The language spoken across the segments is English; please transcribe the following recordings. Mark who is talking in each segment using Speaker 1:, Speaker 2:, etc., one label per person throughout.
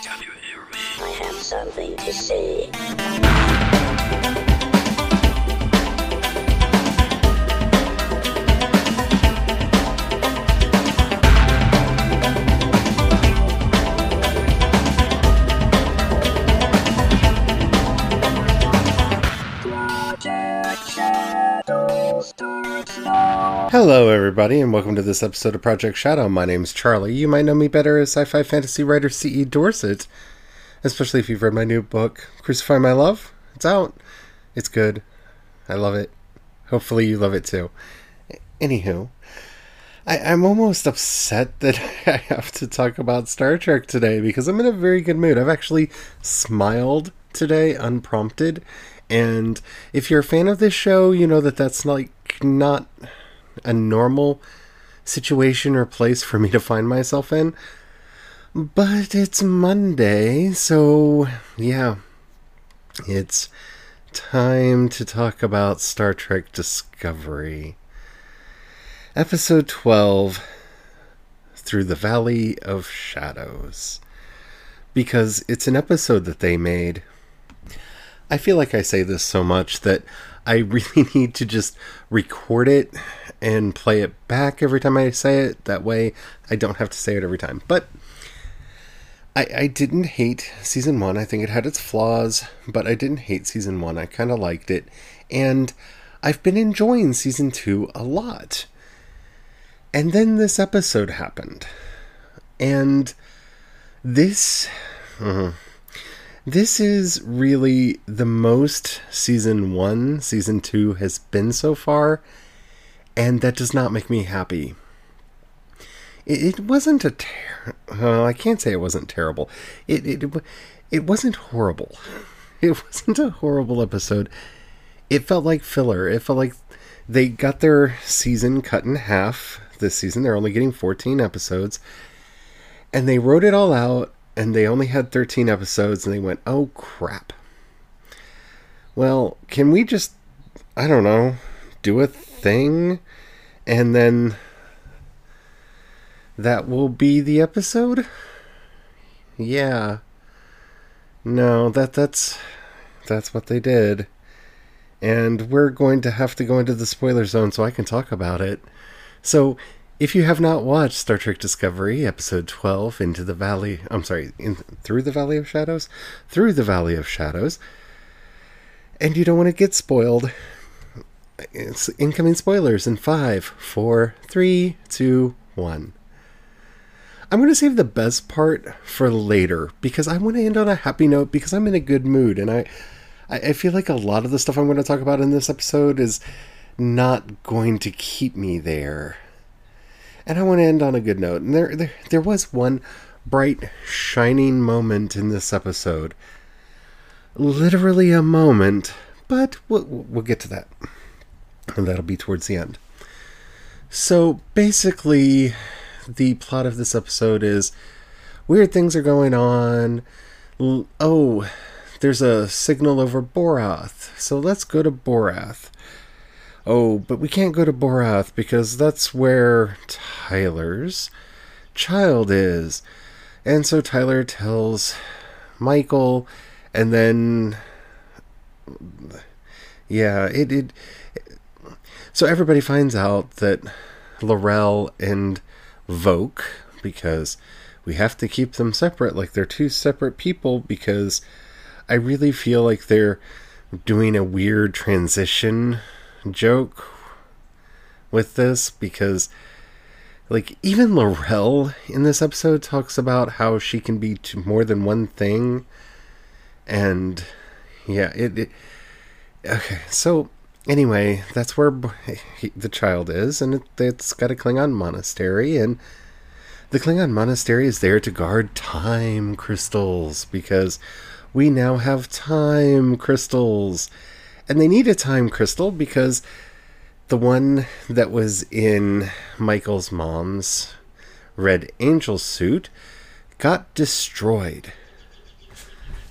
Speaker 1: Can you hear me?
Speaker 2: I have something to say.
Speaker 3: Hello, everybody, and welcome to this episode of Project Shadow. My name's Charlie. You might know me better as sci fi fantasy writer C.E. Dorset, especially if you've read my new book, Crucify My Love. It's out. It's good. I love it. Hopefully, you love it too. Anywho, I, I'm almost upset that I have to talk about Star Trek today because I'm in a very good mood. I've actually smiled today, unprompted. And if you're a fan of this show, you know that that's like not a normal situation or place for me to find myself in. But it's Monday, so yeah, it's time to talk about Star Trek Discovery. Episode 12 Through the Valley of Shadows. Because it's an episode that they made. I feel like I say this so much that I really need to just record it and play it back every time I say it. That way I don't have to say it every time. But I, I didn't hate season one. I think it had its flaws, but I didn't hate season one. I kind of liked it. And I've been enjoying season two a lot. And then this episode happened. And this. uh, this is really the most season one, season two has been so far, and that does not make me happy. It, it wasn't a ter- I can't say it wasn't terrible. It, it it wasn't horrible. It wasn't a horrible episode. It felt like filler. It felt like they got their season cut in half this season. They're only getting 14 episodes. And they wrote it all out and they only had 13 episodes and they went, "Oh crap." Well, can we just I don't know, do a thing and then that will be the episode? Yeah. No, that that's that's what they did. And we're going to have to go into the spoiler zone so I can talk about it. So, if you have not watched Star Trek Discovery, episode 12, Into the Valley, I'm sorry, in, Through the Valley of Shadows? Through the Valley of Shadows, and you don't want to get spoiled, it's incoming spoilers in five, four, three, two, one. I'm going to save the best part for later because I want to end on a happy note because I'm in a good mood and I, I feel like a lot of the stuff I'm going to talk about in this episode is not going to keep me there and I want to end on a good note. And there, there, there was one bright, shining moment in this episode. Literally a moment, but we'll, we'll get to that. And that'll be towards the end. So basically, the plot of this episode is weird things are going on. Oh, there's a signal over Boreth. So let's go to Boreth. Oh, but we can't go to Boreth because that's where Tyler's child is. And so Tyler tells Michael, and then. Yeah, it. it so everybody finds out that L'Rell and Voq, because we have to keep them separate, like they're two separate people, because I really feel like they're doing a weird transition joke with this because like even L'Rell in this episode talks about how she can be more than one thing and yeah it, it okay so anyway that's where he, the child is and it, it's got a Klingon monastery and the Klingon monastery is there to guard time crystals because we now have time crystals and they need a time crystal because the one that was in Michael's mom's Red Angel suit got destroyed.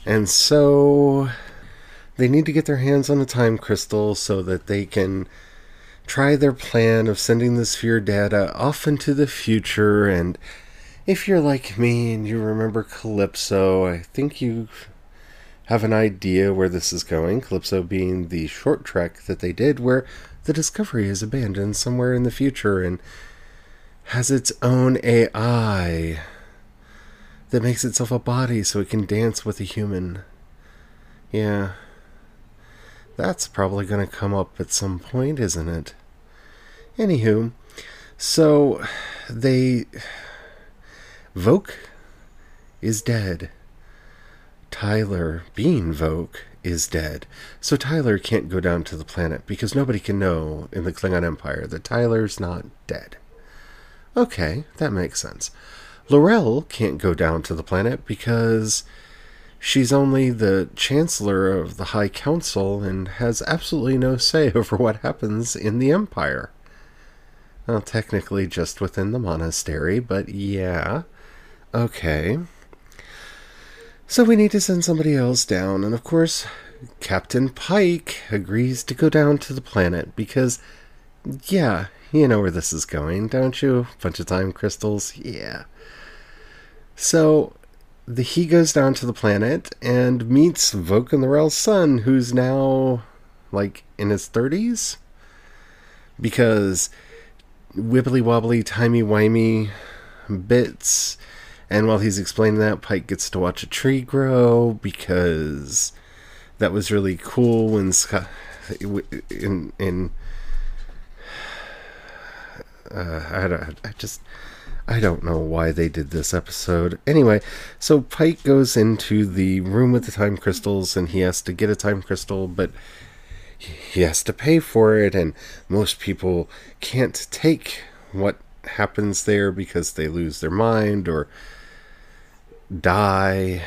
Speaker 3: And so they need to get their hands on a time crystal so that they can try their plan of sending the sphere data off into the future and if you're like me and you remember Calypso, I think you have an idea where this is going. Calypso being the short trek that they did where the Discovery is abandoned somewhere in the future and has its own AI that makes itself a body so it can dance with a human. Yeah. That's probably going to come up at some point, isn't it? Anywho, so they. Voq is dead. Tyler, being Voq, is dead. So Tyler can't go down to the planet because nobody can know in the Klingon Empire that Tyler's not dead. Okay, that makes sense. L'Rell can't go down to the planet because she's only the Chancellor of the High Council and has absolutely no say over what happens in the Empire. Well, technically just within the monastery, but yeah. Okay. So we need to send somebody else down, and of course, Captain Pike agrees to go down to the planet because, yeah, you know where this is going, don't you? Bunch of time crystals, yeah. So the, he goes down to the planet and meets Vulcan L'Rell's son, who's now like in his 30s. Because wibbly wobbly, timey wimey bits. And while he's explaining that, Pike gets to watch a tree grow because that was really cool when Scott in in uh, I don't I just I don't know why they did this episode. Anyway, so Pike goes into the room with the time crystals and he has to get a time crystal, but he has to pay for it, and most people can't take what happens there because they lose their mind or die.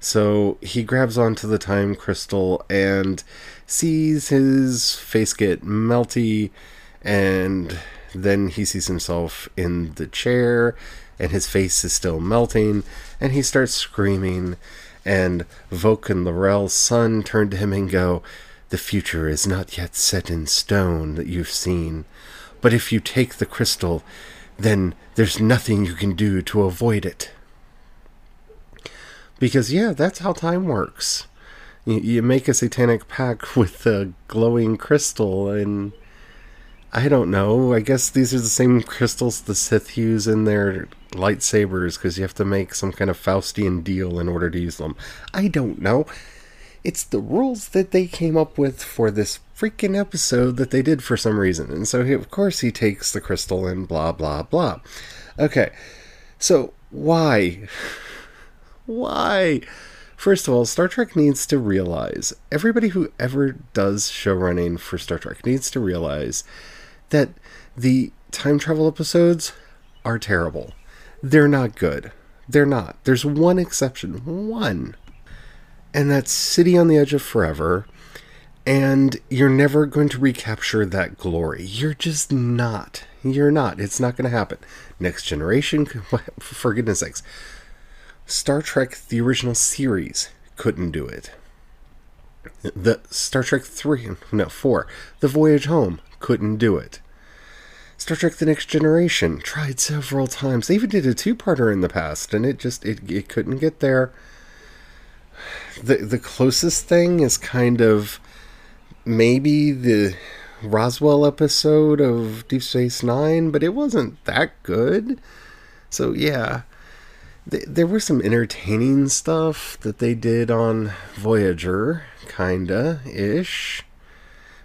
Speaker 3: So he grabs onto the time crystal and sees his face get melty and then he sees himself in the chair, and his face is still melting, and he starts screaming. And Vulcan L'Rell's son turned to him and go, The future is not yet set in stone that you've seen. But if you take the crystal, then there's nothing you can do to avoid it. Because, yeah, that's how time works. You, you make a satanic pact with a glowing crystal, and I don't know. I guess these are the same crystals the Sith use in their lightsabers because you have to make some kind of Faustian deal in order to use them. I don't know. It's the rules that they came up with for this freaking episode that they did for some reason. And so, he, of course, he takes the crystal and blah, blah, blah. Okay. So, why? Why? First of all, Star Trek needs to realize, everybody who ever does show running for Star Trek needs to realize that the time travel episodes are terrible. They're not good. They're not. There's one exception. One. And that City on the Edge of Forever. And you're never going to recapture that glory. You're just not. You're not. It's not going to happen. Next Generation, for goodness sakes. Star Trek, the original series, couldn't do it. The Star Trek 3, no, 4, The Voyage Home, couldn't do it. Star Trek The Next Generation tried several times. They even did a two-parter in the past and it just it, it couldn't get there. The the closest thing is kind of maybe the Roswell episode of Deep Space 9, but it wasn't that good. So yeah, th- there was some entertaining stuff that they did on Voyager, kinda ish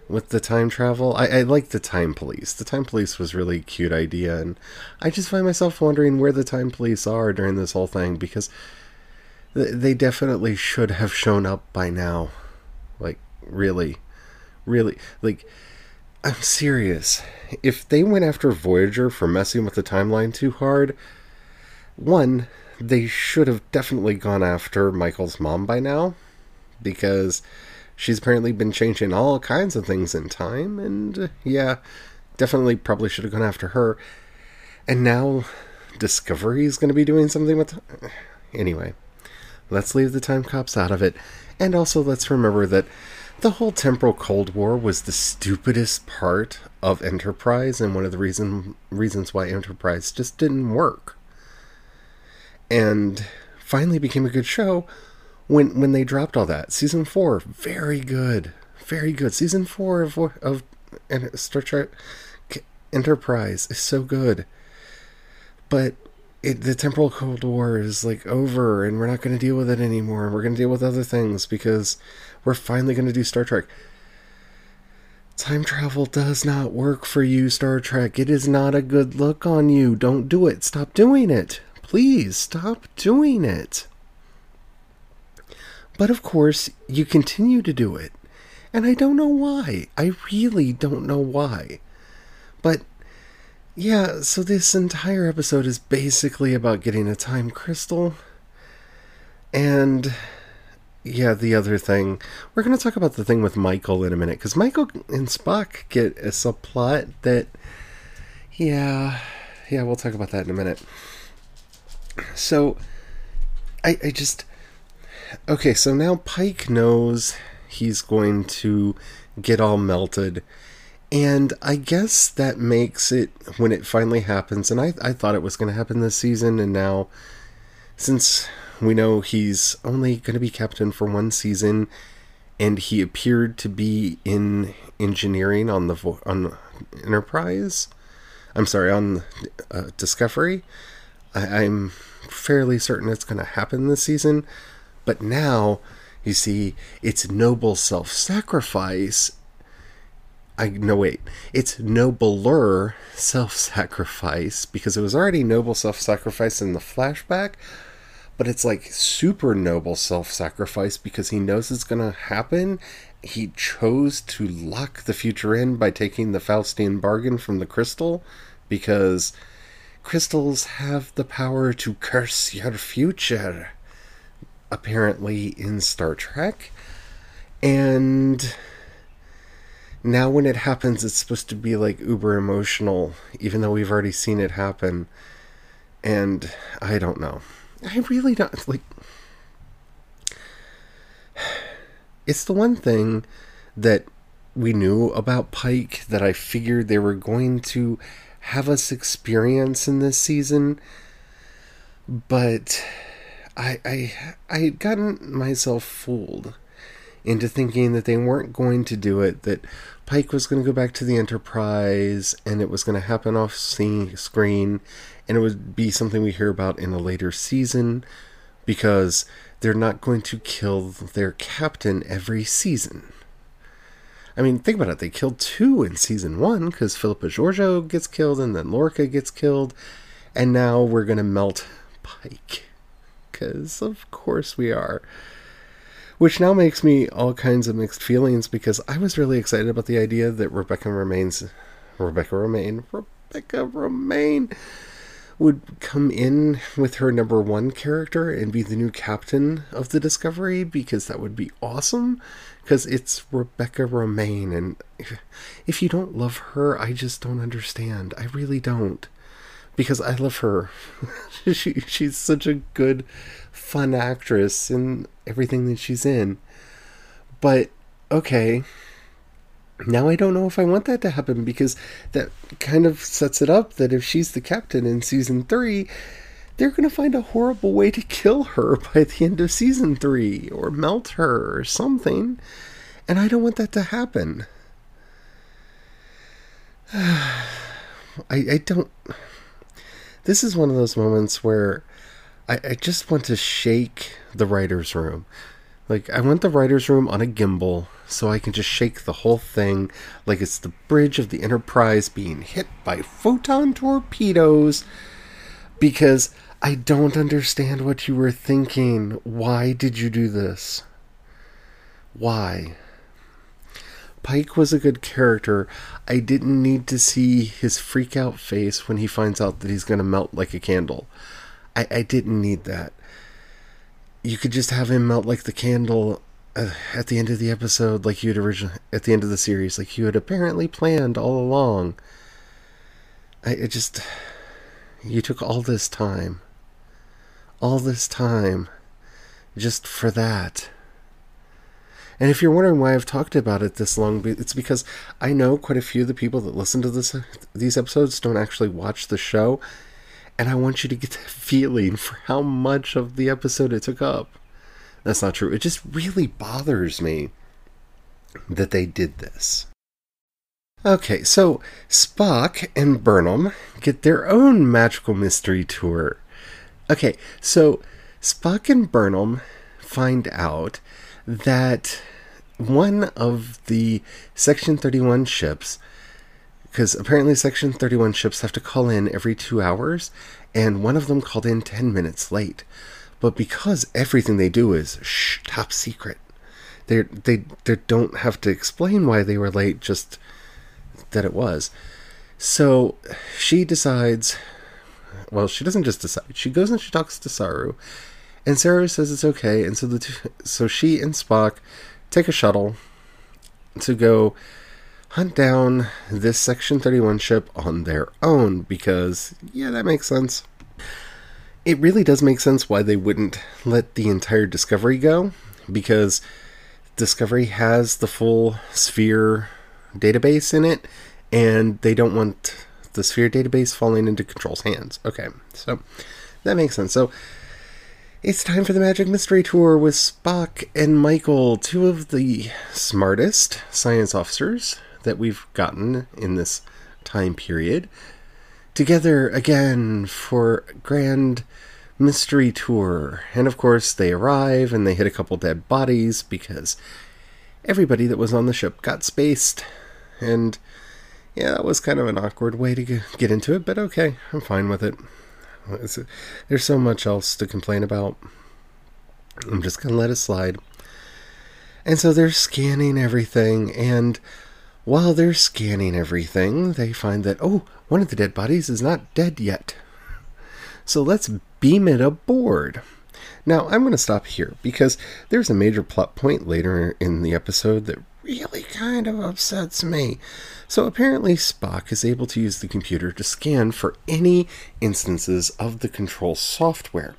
Speaker 3: with the time travel. I, I like the time police. The time police was really cute idea, and I just find myself wondering where the time police are during this whole thing because they definitely should have shown up by now. Like, really, really, like, I'm serious. If they went after Voyager for messing with the timeline too hard, one, they should have definitely gone after Michael's mom by now because she's apparently been changing all kinds of things in time, and yeah, definitely probably should have gone after her. And now Discovery is going to be doing something with. Anyway, let's leave the time cops out of it, and also let's remember that the whole temporal Cold War was the stupidest part of Enterprise and one of the reason reasons why Enterprise just didn't work. And finally became a good show when when they dropped all that. Season 4, very good. Very good. Season 4 of of Star Trek Enterprise is so good. But it, the temporal Cold War is like over, and we're not going to deal with it anymore. We're going to deal with other things because we're finally going to do Star Trek. Time travel does not work for you, Star Trek. It is not a good look on you. Don't do it. Stop doing it. Please stop doing it. But of course, you continue to do it. And I don't know why. I really don't know why. Yeah, so this entire episode is basically about getting a time crystal. And yeah, the other thing. We're going to talk about the thing with Michael in a minute because Michael and Spock get a subplot that. Yeah, yeah, we'll talk about that in a minute. So, I, I just. Okay, so now Pike knows he's going to get all melted and I guess that makes it when it finally happens, and I, I thought it was going to happen this season, and now since we know he's only going to be captain for one season, and he appeared to be in engineering on the on Enterprise, I'm sorry on uh, Discovery. I, I'm fairly certain it's going to happen this season, but now you see it's noble self-sacrifice I no wait, it's nobler self-sacrifice because it was already noble self-sacrifice in the flashback, but it's like super noble self-sacrifice because he knows it's going to happen. He chose to lock the future in by taking the Faustian bargain from the crystal because crystals have the power to curse your future apparently in Star Trek. And now when it happens it's supposed to be like uber emotional even though we've already seen it happen. And i don't know. I really don't like it's the one thing that we knew about pike that i figured they were going to have us experience in this season. But i i i had gotten myself fooled into thinking that they weren't going to do it that Pike was going to go back to the Enterprise and it was going to happen off screen and it would be something we hear about in a later season because they're not going to kill their captain every season. I mean, think about it. They killed two in season one because Philippa Georgiou gets killed and then Lorca gets killed. And now we're going to melt Pike. Because, of course, we are which now makes me all kinds of mixed feelings because I was really excited about the idea that Rebecca Romijn's Rebecca Romijn Rebecca Romijn would come in with her number one character and be the new captain of the Discovery because that would be awesome. Because it's Rebecca Romijn, and if you don't love her, I just don't understand. I really don't because I love her. she she's such a good, fun actress in everything that she's in. But okay, now I don't know if I want that to happen because that kind of sets it up that if she's the captain in season three, they're going to find a horrible way to kill her by the end of season three or melt her or something. And I don't want that to happen. I, I don't this is one of those moments where I, I just want to shake the writer's room. Like, I want the writer's room on a gimbal so I can just shake the whole thing like it's the bridge of the Enterprise being hit by photon torpedoes because I don't understand what you were thinking. Why did you do this? Why? Pike was a good character. I didn't need to see his freak out face when he finds out that he's going to melt like a candle. I, I didn't need that. You could just have him melt like the candle uh, at the end of the episode, like you had originally, at the end of the series, like you had apparently planned all along. I just, you took all this time, all this time, just for that. And if you're wondering why I've talked about it this long, it's because I know quite a few of the people that listen to this these episodes don't actually watch the show, and I want you to get that feeling for how much of the episode it took up. That's not true. It just really bothers me that they did this. Okay, so Spock and Burnham get their own magical mystery tour. Okay, so Spock and Burnham find out that one of the Section 31 ships, because apparently Section 31 ships have to call in every two hours, and one of them called in 10 minutes late. But because everything they do is shh, top secret, they they don't have to explain why they were late, just that it was. So she decides. Well, she doesn't just decide. She goes and she talks to Saru, and Saru says it's okay. And so the two, so she and Spock take a shuttle to go hunt down this Section 31 ship on their own because, yeah, that makes sense. It really does make sense why they wouldn't let the entire Discovery go because Discovery has the full Sphere database in it and they don't want the Sphere database falling into Control's hands. Okay, so that makes sense. So it's time for the Magic Mystery Tour with Spock and Michael, two of the smartest science officers that we've gotten in this time period, together again for Grand Mystery Tour. And of course, they arrive and they hit a couple dead bodies because everybody that was on the ship got spaced. And yeah, that was kind of an awkward way to get into it, but okay, I'm fine with it. There's so much else to complain about. I'm just going to let it slide. And so they're scanning everything, and while they're scanning everything, they find that, oh, one of the dead bodies is not dead yet. So let's beam it aboard. Now, I'm going to stop here because there's a major plot point later in the episode that really kind of upsets me. So apparently, Spock is able to use the computer to scan for any instances of the control software.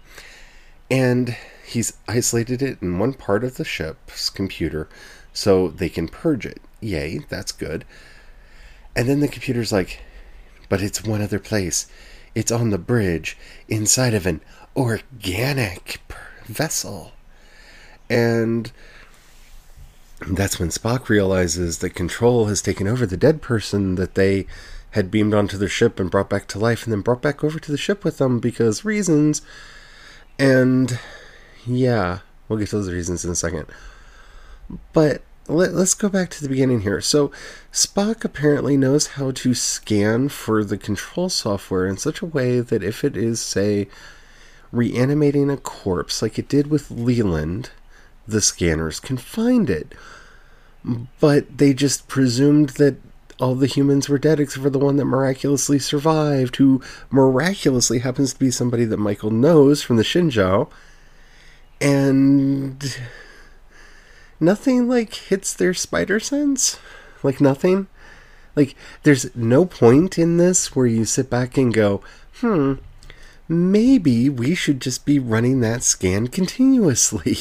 Speaker 3: And he's isolated it in one part of the ship's computer so they can purge it. Yay, that's good. And then the computer's like, but it's one other place. It's on the bridge inside of an organic vessel. And that's when Spock realizes that Control has taken over the dead person that they had beamed onto their ship and brought back to life and then brought back over to the ship with them because reasons. And yeah, we'll get to those reasons in a second. But let, us go back to the beginning here. So, Spock apparently knows how to scan for the control software in such a way that if it is, say, reanimating a corpse like it did with Leland, the scanners can find it. But they just presumed that all the humans were dead except for the one that miraculously survived, who miraculously happens to be somebody that Michael knows from the Shenzhou. And nothing like hits their spider sense. Like nothing. Like there's no point in this where you sit back and go, hmm, maybe we should just be running that scan continuously.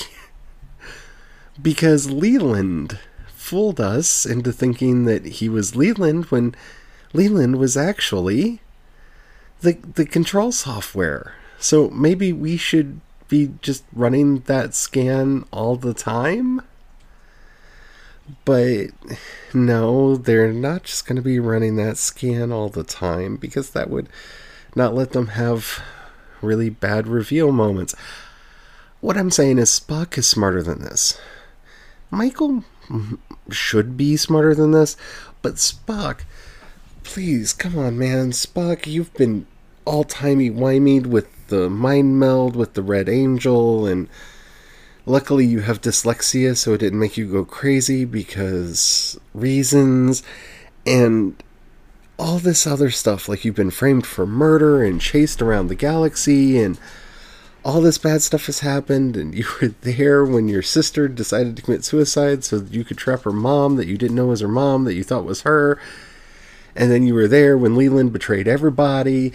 Speaker 3: because Leland fooled us into thinking that he was Leland when Leland was actually the the control software. So maybe we should be just running that scan all the time. But no, they're not just going to be running that scan all the time because that would not let them have really bad reveal moments. What I'm saying is Spock is smarter than this. Michael should be smarter than this, but Spock, please, come on, man. Spock, you've been all timey wimey with the mind meld with the Red Angel, and luckily you have dyslexia, so it didn't make you go crazy because reasons, and all this other stuff. Like you've been framed for murder and chased around the galaxy, and all this bad stuff has happened, and you were there when your sister decided to commit suicide so you could trap her mom that you didn't know was her mom, that you thought was her. And then you were there when Leland betrayed everybody,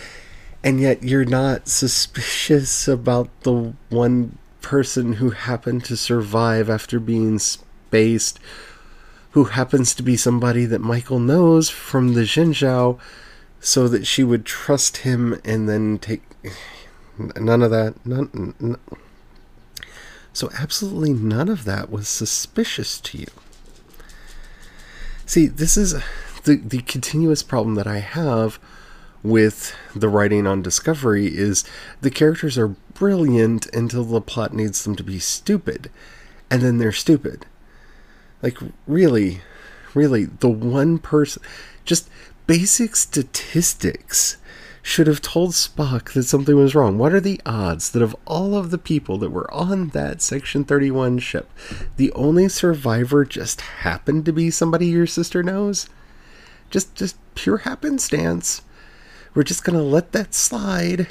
Speaker 3: and yet you're not suspicious about the one person who happened to survive after being spaced, who happens to be somebody that Michael knows from the Shenzhou, so that she would trust him and then take none of that. None, none, so, absolutely none of that was suspicious to you. See, this is the, the continuous problem that I have with the writing on Discovery is the characters are brilliant until the plot needs them to be stupid, and then they're stupid. Like, really, really, the one person, just basic statistics should have told Spock that something was wrong. What are the odds that of all of the people that were on that Section 31 ship, the only survivor just happened to be somebody your sister knows? Just just pure happenstance. We're just going to let that slide.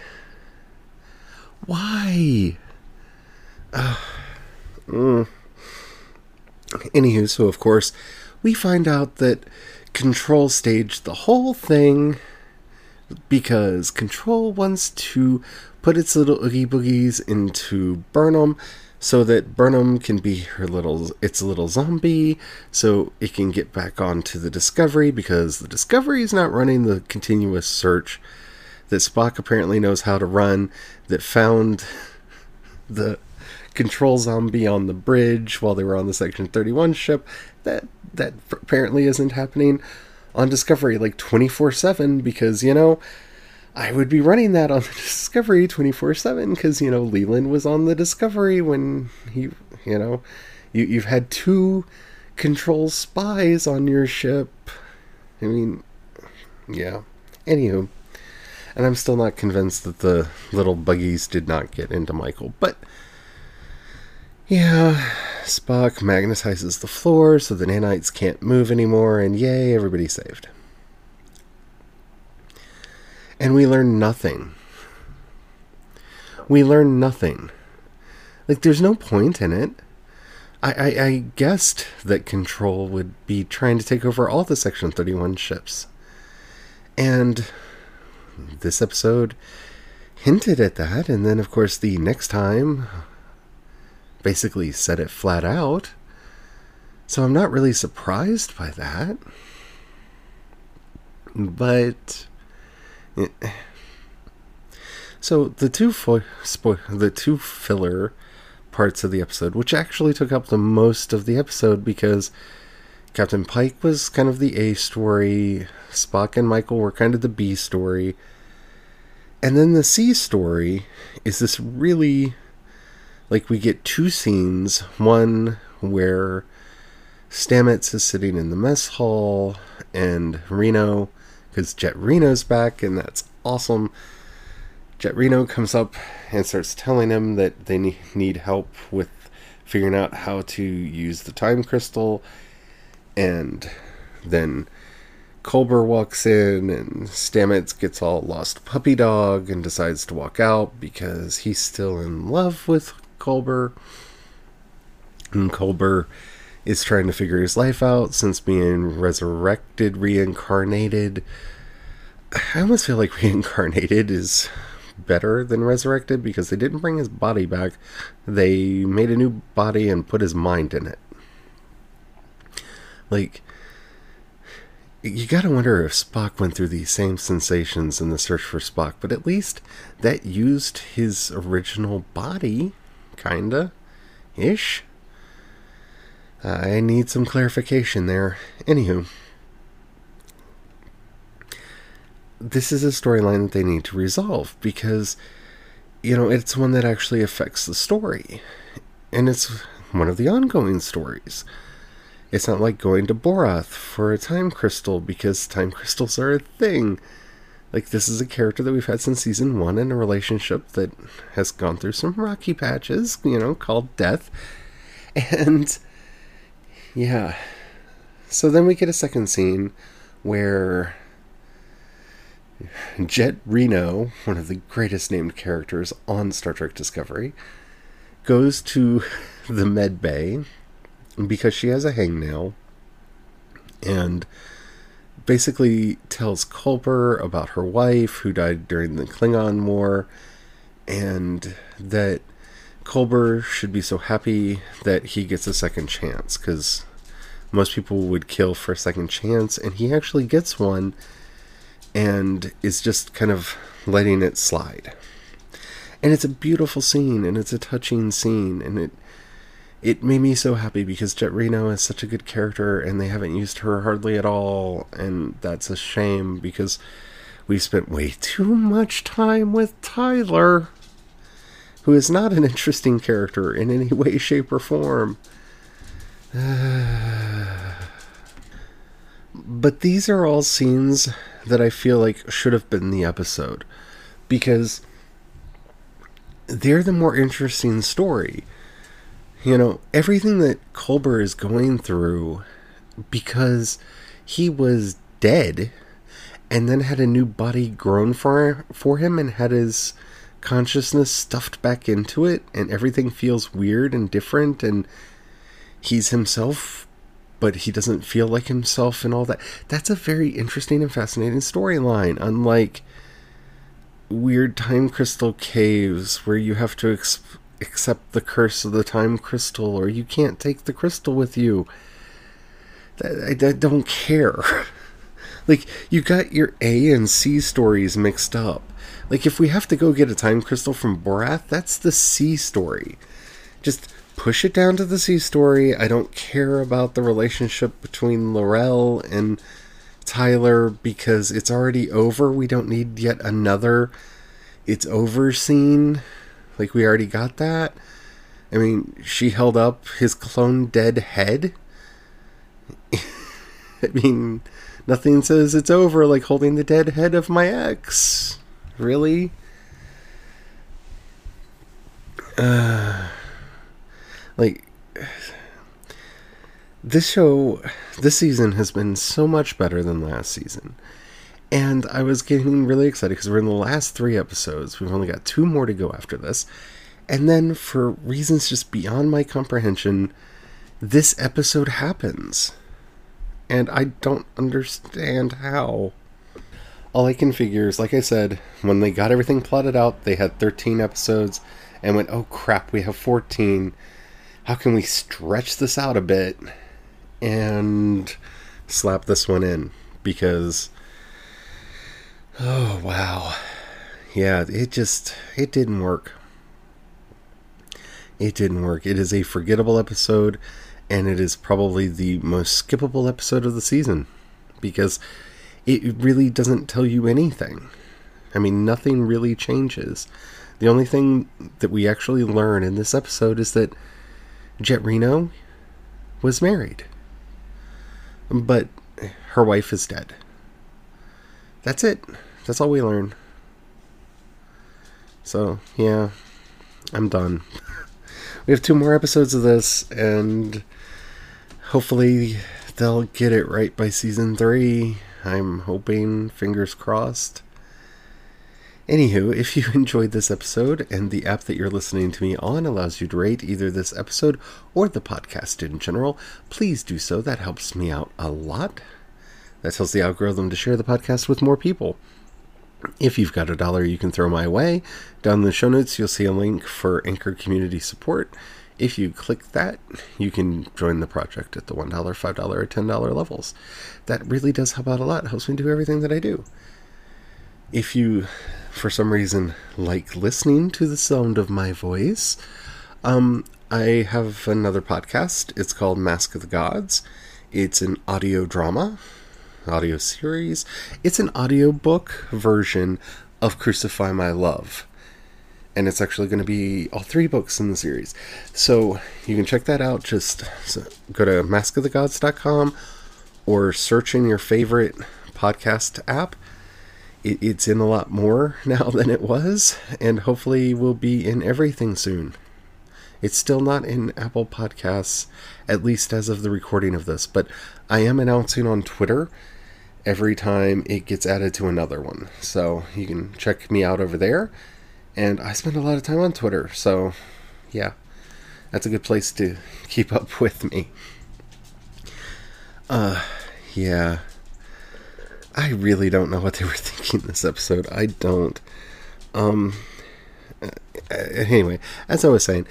Speaker 3: Why? Uh, mm. Anywho, so of course, we find out that Control staged the whole thing because Control wants to put its little Oogie Boogies into Burnham so that Burnham can be her little its a little zombie so it can get back onto the Discovery because the Discovery is not running the continuous search that Spock apparently knows how to run that found the control zombie on the bridge while they were on the section 31 ship that that apparently isn't happening on Discovery like 24 7 because, you know, I would be running that on the Discovery 24 7 because, you know, Leland was on the Discovery when he, you know, you, you've had two control spies on your ship. I mean, yeah. Anywho, and I'm still not convinced that the little buggies did not get into Michael, but yeah, Spock magnetizes the floor so the nanites can't move anymore, and yay, everybody's saved. And we learn nothing. We learn nothing. Like, there's no point in it. I, I, I guessed that Control would be trying to take over all the Section 31 ships. And this episode hinted at that, and then, of course, the next time basically said it flat out. So I'm not really surprised by that. But so the two fo- spo- the two filler parts of the episode, which actually took up the most of the episode because Captain Pike was kind of the A story, Spock and Michael were kind of the B story. And then the C story is this really like we get two scenes one where Stamets is sitting in the mess hall and Reno because Jet Reno's back and that's awesome. Jet Reno comes up and starts telling him that they need help with figuring out how to use the time crystal and then Culber walks in and Stamets gets all lost puppy dog and decides to walk out because he's still in love with Culber. And Culber is trying to figure his life out since being resurrected, reincarnated. I almost feel like reincarnated is better than resurrected because they didn't bring his body back. They made a new body and put his mind in it. Like, you gotta wonder if Spock went through these same sensations in the search for Spock, but at least that used his original body Kinda. Ish. I need some clarification there. Anywho. This is a storyline that they need to resolve because, you know, it's one that actually affects the story. And it's one of the ongoing stories. It's not like going to Boreth for a time crystal because time crystals are a thing. Like, this is a character that we've had since season one in a relationship that has gone through some rocky patches, you know, called death. And, yeah. So then we get a second scene where Jet Reno, one of the greatest named characters on Star Trek Discovery, goes to the med bay because she has a hangnail and basically tells Culber about her wife who died during the Klingon War, and that Culber should be so happy that he gets a second chance because most people would kill for a second chance, and he actually gets one and is just kind of letting it slide. And it's a beautiful scene, and it's a touching scene, and it it made me so happy because Jet Reno is such a good character, and they haven't used her hardly at all, and that's a shame because we spent way too much time with Tyler, who is not an interesting character in any way, shape, or form. but these are all scenes that I feel like should have been the episode because they're the more interesting story. You know, everything that Culber is going through because he was dead and then had a new body grown for for him and had his consciousness stuffed back into it and everything feels weird and different and he's himself but he doesn't feel like himself and all that. That's a very interesting and fascinating storyline unlike weird time crystal caves where you have to ex- accept the curse of the time crystal or you can't take the crystal with you I, I don't care Like you got your A and C stories mixed up. Like if we have to go get a time crystal from Boreth, that's the C story. Just push it down to the C story. I don't care about the relationship between L'Rell and Tyler because it's already over. We don't need yet another it's over scene. Like we already got that. I mean, she held up his clone dead head. I mean, Nothing says it's over like holding the dead head of my ex. Really? Uh, like, this show, this season has been so much better than last season. And I was getting really excited because we're in the last three episodes. We've only got two more to go after this. And then, for reasons just beyond my comprehension, this episode happens and I don't understand how. All I can figure is, like I said, when they got everything plotted out, they had 13 episodes and went, oh crap, we have 14. How can we stretch this out a bit and slap this one in? Because, oh wow. Yeah, it just, it didn't work. It didn't work. It is a forgettable episode and it is probably the most skippable episode of the season because it really doesn't tell you anything. I mean, nothing really changes. The only thing that we actually learn in this episode is that Jet Reno was married, but her wife is dead. That's it. That's all we learn. So, yeah, I'm done. we have two more episodes of this, and hopefully they'll get it right by season three. I'm hoping, fingers crossed. Anywho, if you enjoyed this episode and the app that you're listening to me on allows you to rate either this episode or the podcast in general, please do so. That helps me out a lot. That tells the algorithm to share the podcast with more people. If you've got a dollar you can throw my way, down in the show notes you'll see a link for Anchor Community Support. If you click that, you can join the project at the $1, $5, or $10 levels. That really does help out a lot. Helps me do everything that I do. If you, for some reason, like listening to the sound of my voice, um, I have another podcast. It's called Mask of the Gods. It's an audio drama, audio series. It's an audiobook version of Crucify My Love and it's actually going to be all three books in the series. So you can check that out. Just go to maskofthegods.com or search in your favorite podcast app. It, it's in a lot more now than it was, and hopefully will be in everything soon. It's still not in Apple Podcasts, at least as of the recording of this, but I am announcing on Twitter every time it gets added to another one. So you can check me out over there and I spend a lot of time on Twitter, so yeah, that's a good place to keep up with me. Uh, yeah. I really don't know what they were thinking this episode. I don't. Um, uh, anyway, as I was saying,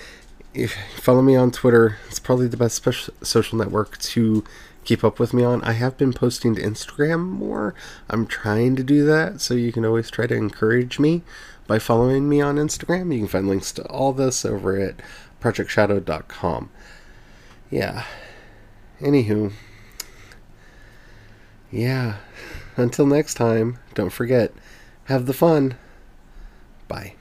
Speaker 3: if you follow me on Twitter, it's probably the best social network to keep up with me on. I have been posting to Instagram more. I'm trying to do that, so you can always try to encourage me by following me on Instagram. You can find links to all this over at projectshadow.com. Yeah. Anywho. Yeah. Until next time, don't forget, have the fun. Bye.